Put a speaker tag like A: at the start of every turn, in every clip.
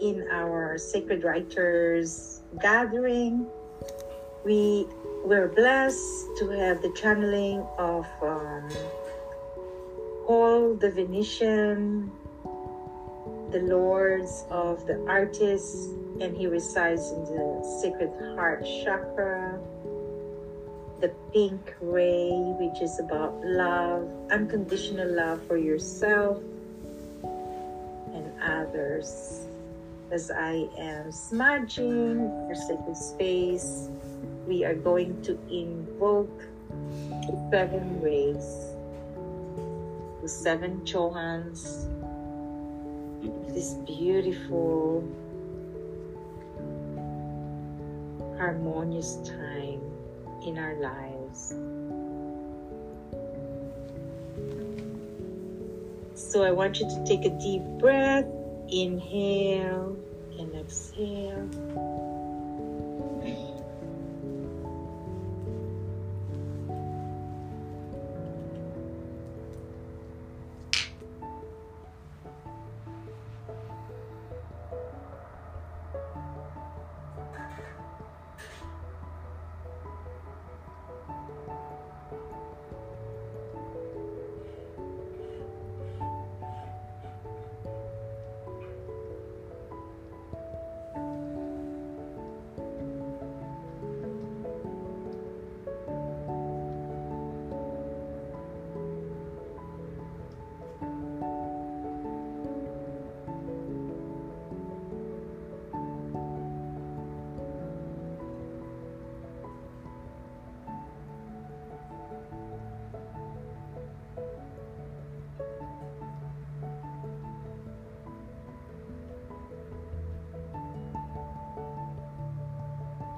A: in our Sacred Writers gathering. We were blessed to have the channeling of um, the Venetian, the lords of the artists, and he resides in the Sacred Heart Chakra the pink ray, which is about love, unconditional love for yourself and others. As I am smudging your sacred space, we are going to invoke the seven rays, the seven Chohans, this beautiful, harmonious time in our lives. So I want you to take a deep breath, inhale and exhale.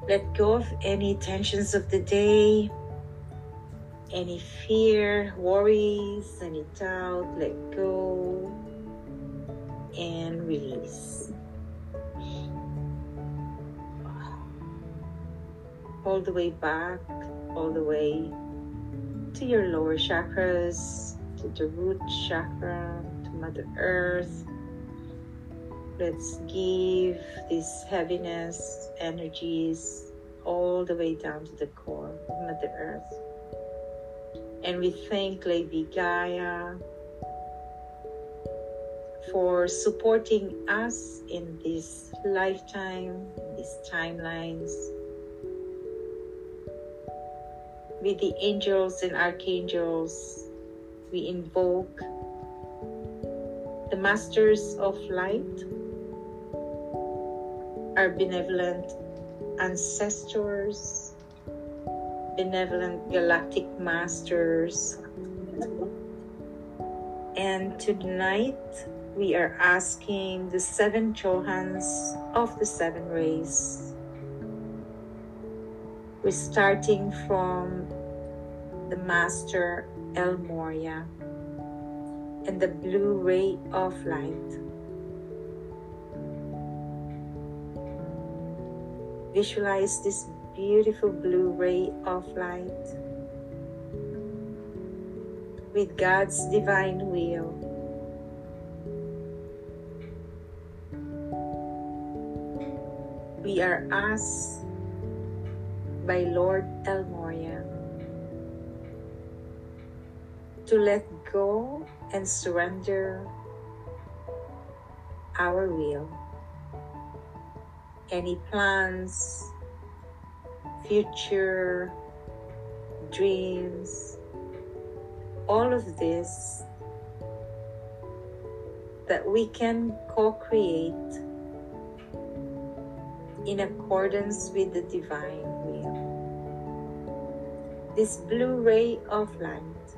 A: Let go of any tensions of the day, any fear, worries, any doubt. Let go and release. All the way back, all the way to your lower chakras, to the root chakra, to Mother Earth. Let's give this heaviness, energies all the way down to the core of Mother Earth. And we thank Lady Gaia for supporting us in this lifetime, these timelines, with the angels and archangels. We invoke the masters of light our benevolent ancestors, benevolent galactic masters. And tonight we are asking the seven Chohans of the seven rays. We're starting from the Master El Morya and the blue ray of light. Visualize this beautiful blue ray of light with God's divine will. We are asked by Lord El Morya to let go and surrender our will any plans, future dreams, all of this that we can co create in accordance with the divine will. This blue ray of light,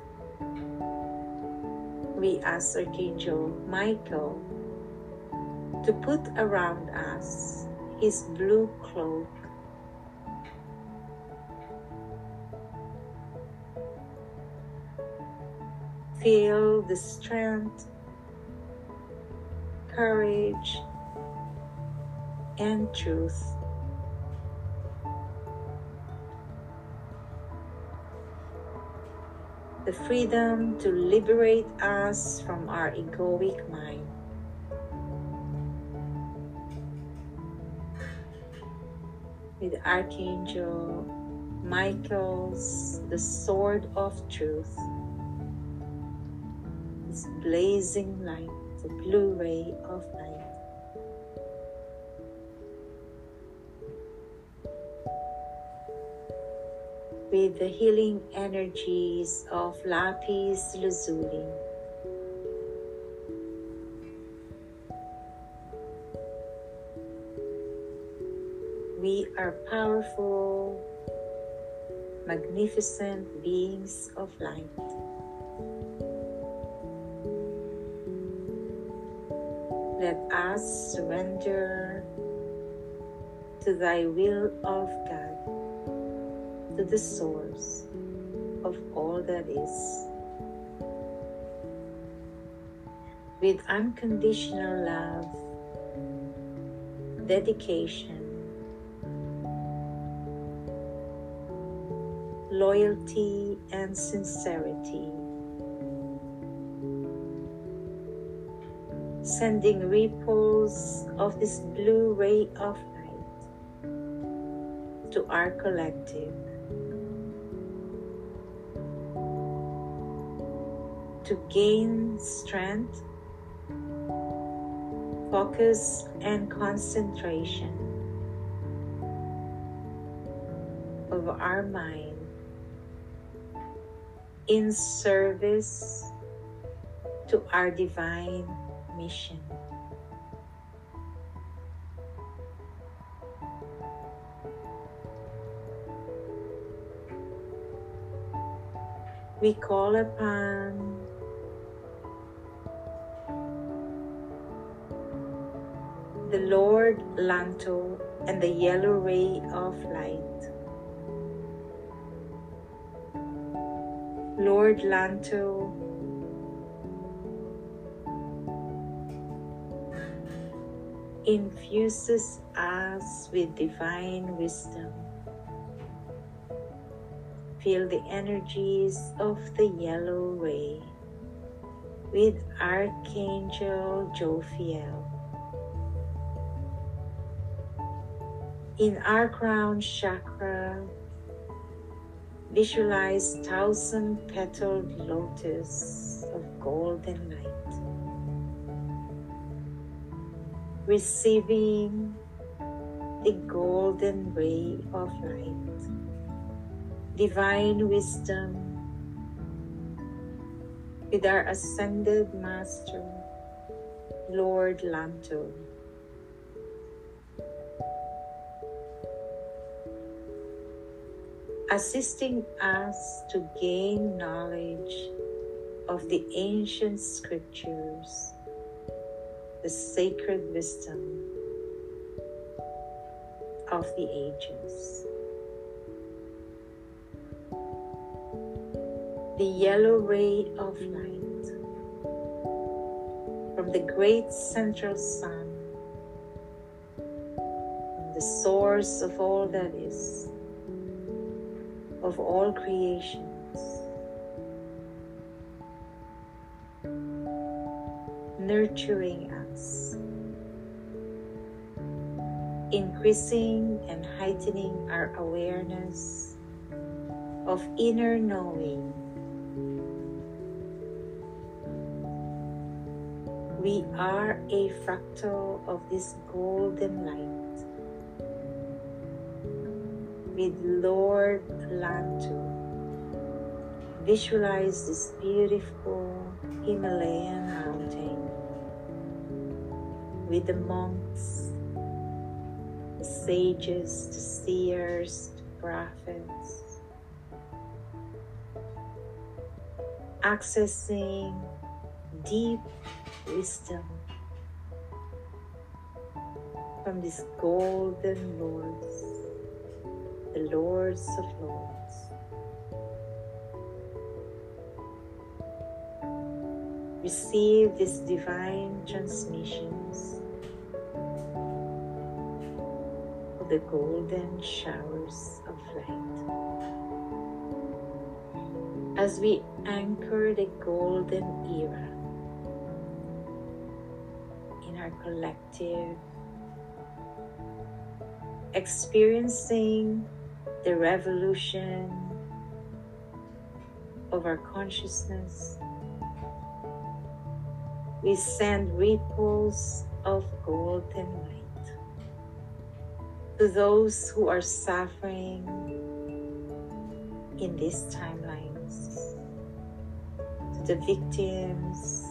A: we ask Archangel Michael to put around us his blue cloak. Feel the strength, courage, and truth. The freedom to liberate us from our egoic mind. With Archangel Michael's the sword of truth, this blazing light, the blue ray of light. With the healing energies of lapis lazuli. Are powerful, magnificent beings of light. Let us surrender to thy will of God, to the source of all that is. With unconditional love, dedication, loyalty and sincerity. Sending ripples of this blue ray of light to our collective. To gain strength, focus, and concentration of our mind in service to our divine mission. We call upon the Lord Lanto and the yellow ray of light Lord Lanto, infuses us with divine wisdom. Feel the energies of the yellow ray with Archangel Jophiel. In our crown chakra, Visualize thousand petaled lotus of golden light. Receiving the golden ray of light, divine wisdom with our ascended master, Lord Lanto. Assisting us to gain knowledge of the ancient scriptures, the sacred wisdom of the ages. The yellow ray of light from the great central sun, the source of all that is of all creations, nurturing us, increasing and heightening our awareness of inner knowing. We are a fractal of this golden light with Lord Lanto. Visualize this beautiful Himalayan mountain with the monks, the sages, the seers, the prophets, accessing deep wisdom from these golden lords the Lords of Lords. Receive these divine transmissions of the golden showers of light. As we anchor the golden era in our collective experiencing the revolution of our consciousness. We send ripples of golden light to those who are suffering in these timelines, to the victims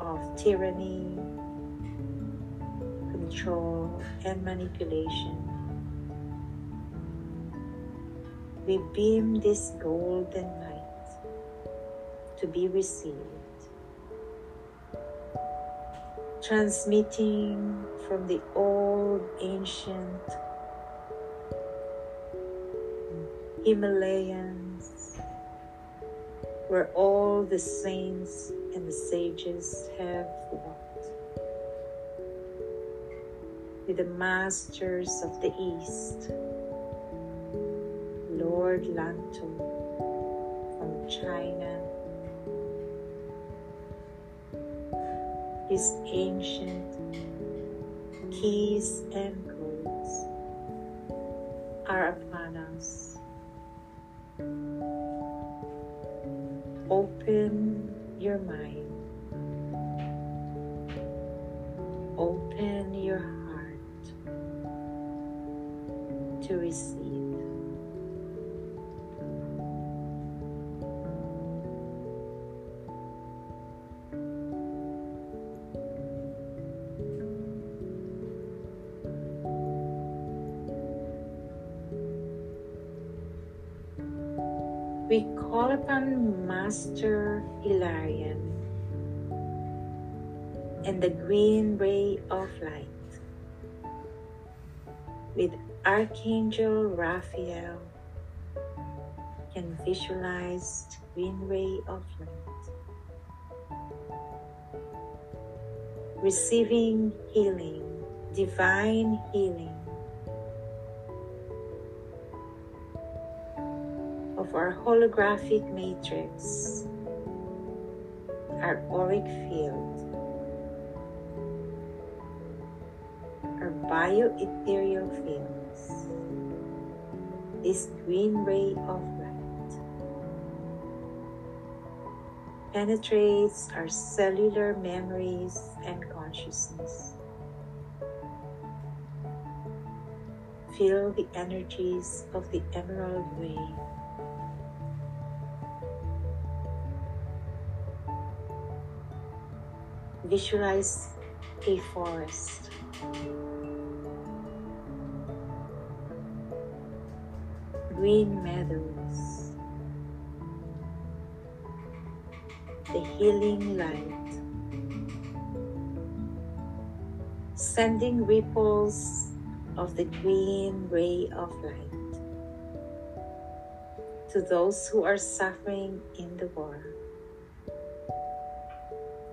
A: of tyranny, control, and manipulation. We beam this golden light to be received, transmitting from the old ancient Himalayas, where all the saints and the sages have walked. With the masters of the East, Lord Lanto from China, his ancient keys and codes are upon us. Open your mind. Open your heart to receive. we call upon Master Hilarion and the green ray of light Archangel Raphael can visualize green ray of light receiving healing divine healing of our holographic matrix, our auric field, our bioethereal fields, this green ray of light penetrates our cellular memories and consciousness. Feel the energies of the emerald ray Visualize a forest. Green meadows. The healing light. Sending ripples of the green ray of light to those who are suffering in the world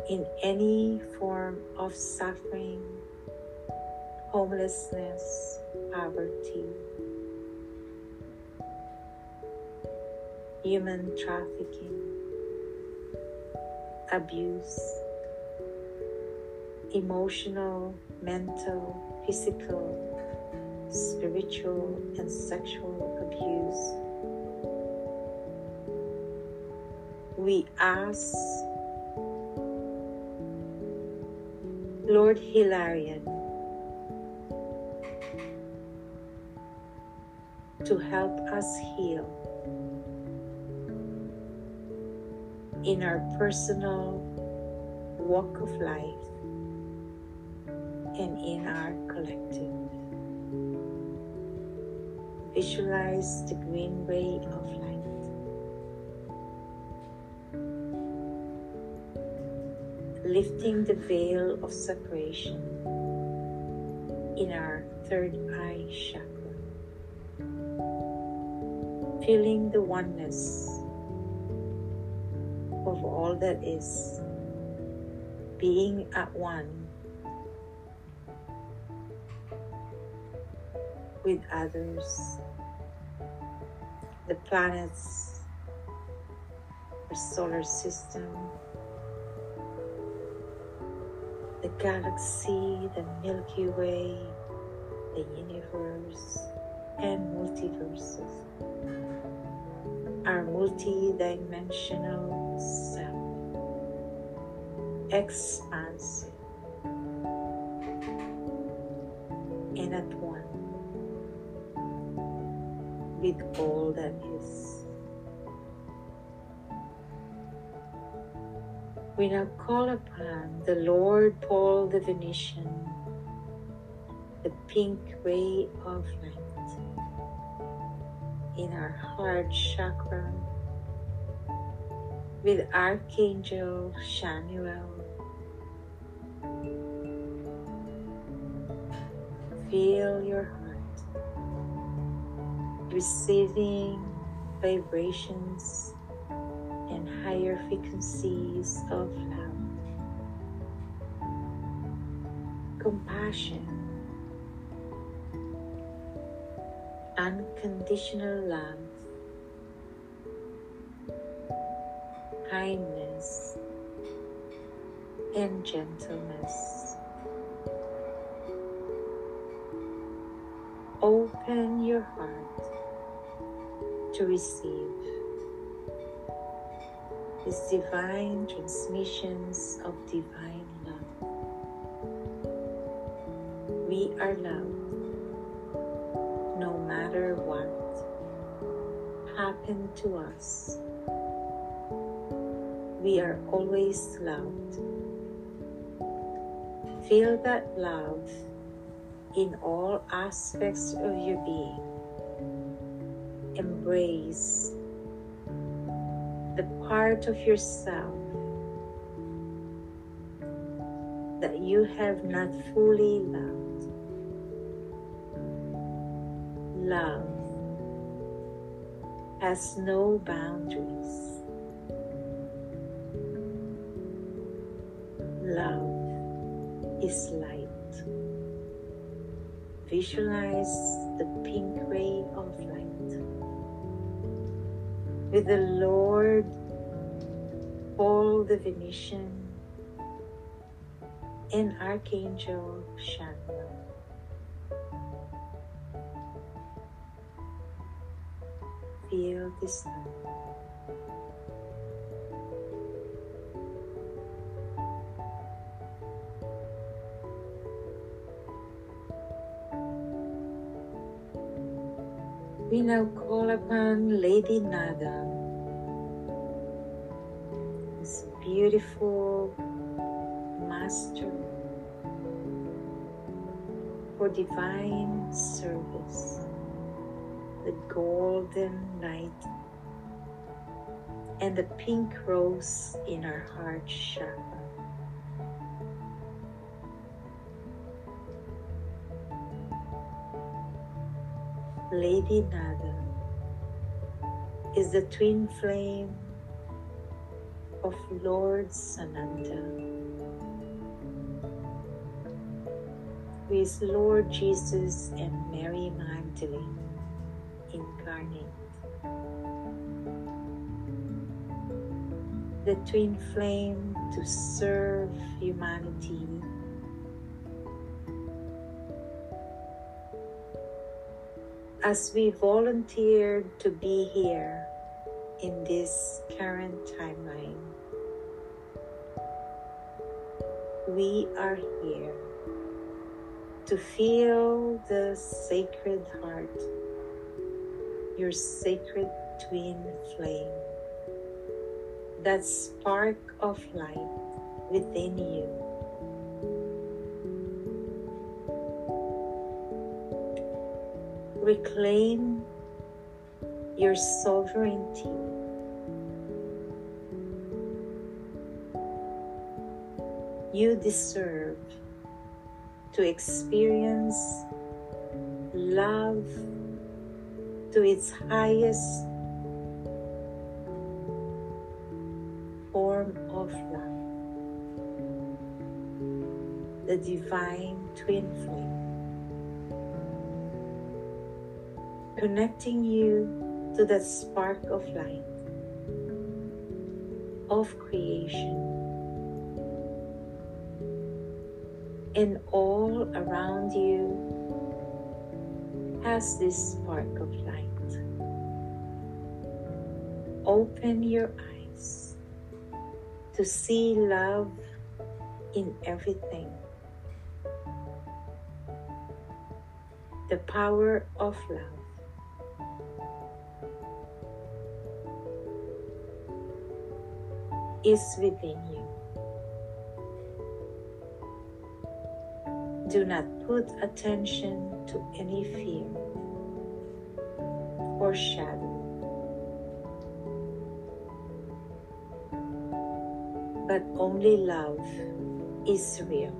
A: in any form of suffering, homelessness, poverty, human trafficking, abuse, emotional, mental, physical, spiritual, and sexual abuse. We ask Lord Hilarion to help us heal in our personal walk of life and in our collective. Visualize the green ray of light. lifting the veil of separation in our third eye chakra, feeling the oneness of all that is, being at one with others, the planets, our solar system the galaxy, the Milky Way, the universe, and multiverses, our multi-dimensional self, expansive. And at one. With all that is. We now call upon the Lord Paul the Venetian, the pink ray of light. In our heart chakra with Archangel Chamuel. Feel your heart. Receiving vibrations and higher frequencies of love, compassion, unconditional love, kindness, and gentleness. Open your heart to receive these divine transmissions of divine love. We are loved no matter what happened to us. We are always loved. Feel that love in all aspects of your being. Embrace the part of yourself that you have not fully loved. Love has no boundaries. Love is light. Visualize the pink ray of light with the Lord Paul the Venetian and Archangel Chamuel. Feel this love. We now call upon Lady Nada, this beautiful master for divine service, the golden light and the pink rose in our heart chakra. Lady Nada is the twin flame of Lord Sananda, who is Lord Jesus and Mary Magdalene incarnate. The twin flame to serve humanity as we volunteered to be here in this current timeline. We are here to feel the sacred heart, your sacred twin flame, that spark of light within you. Reclaim your sovereignty. You deserve to experience love to its highest form of love, the divine twin flame. Connecting you to that spark of light of creation. and all around you has this spark of light. Open your eyes to see love in everything. The power of love. Is within you. Do not put attention to any fear or shadow. But only love is real.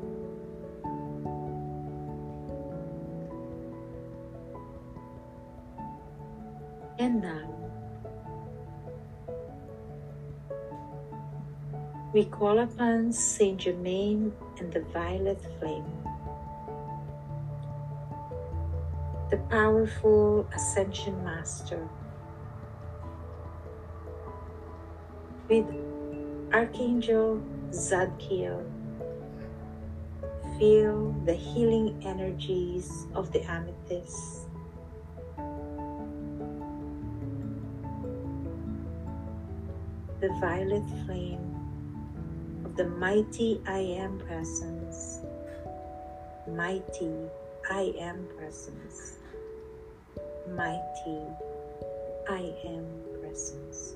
A: And now, we call upon Saint Germain and the violet flame, the powerful Ascension Master, with Archangel Zadkiel. Feel the healing energies of the amethyst. The violet flame the mighty I am presence. Mighty I am presence. Mighty I am presence.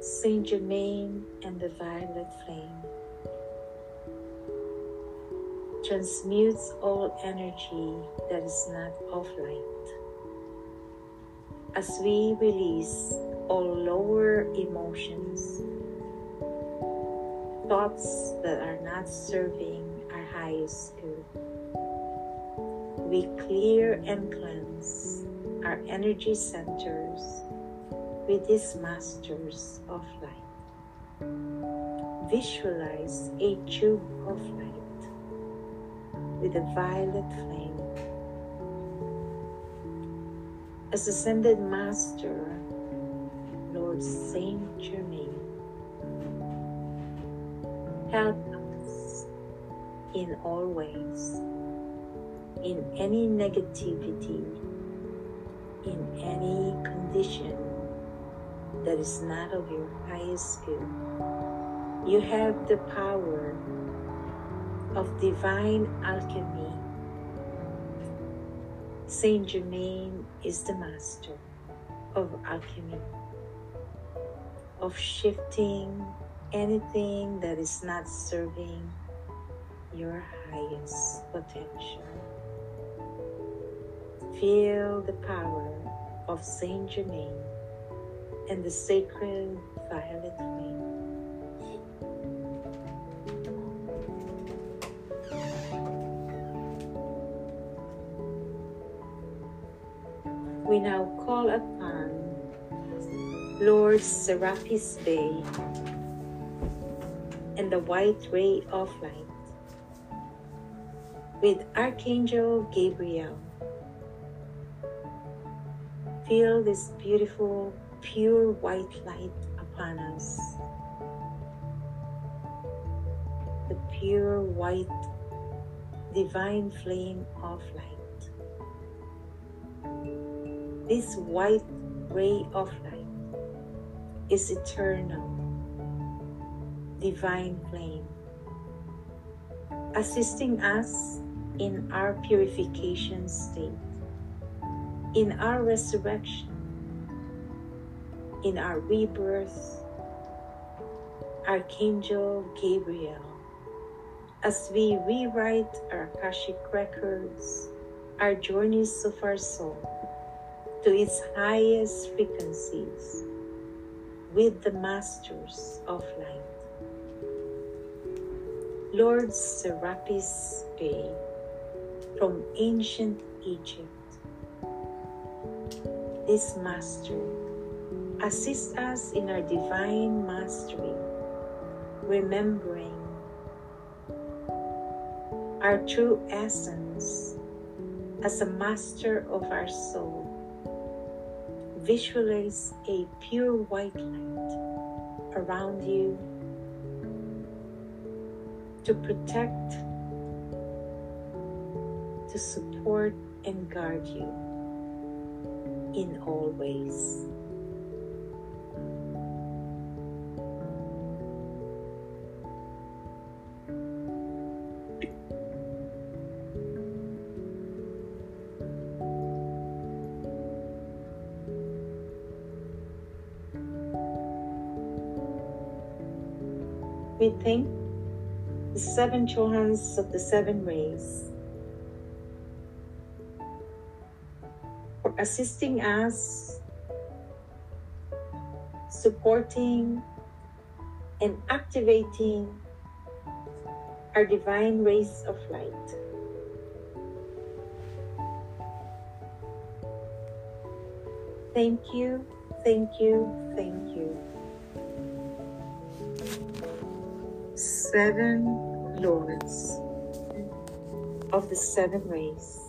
A: Saint Germain and the violet flame transmutes all energy that is not of light. As we release all lower emotions, thoughts that are not serving our highest good. We clear and cleanse our energy centers with these masters of light. Visualize a tube of light with a violet flame. As ascended master, Lord Saint Germain. Help us in all ways, in any negativity, in any condition that is not of your highest good. You have the power of divine alchemy. Saint Germain is the master of alchemy of shifting anything that is not serving your highest potential. Feel the power of Saint Germain and the sacred violet flame. We now call upon Lord Serapis Bey, and the white ray of light, with Archangel Gabriel. Feel this beautiful, pure white light upon us. The pure white, divine flame of light. This white ray of light is eternal, divine flame, assisting us in our purification state, in our resurrection, in our rebirth. Archangel Gabriel, as we rewrite our Akashic records, our journeys of our soul to its highest frequencies with the masters of light. Lord Serapis Bey from ancient Egypt. This master assists us in our divine mastery, remembering our true essence as a master of our soul Visualize a pure white light around you to protect, to support, and guard you in all ways. Thank the seven Chohans of the seven rays for assisting us, supporting, and activating our divine rays of light. Thank you, thank you, thank you. Seven lords of the seven rays.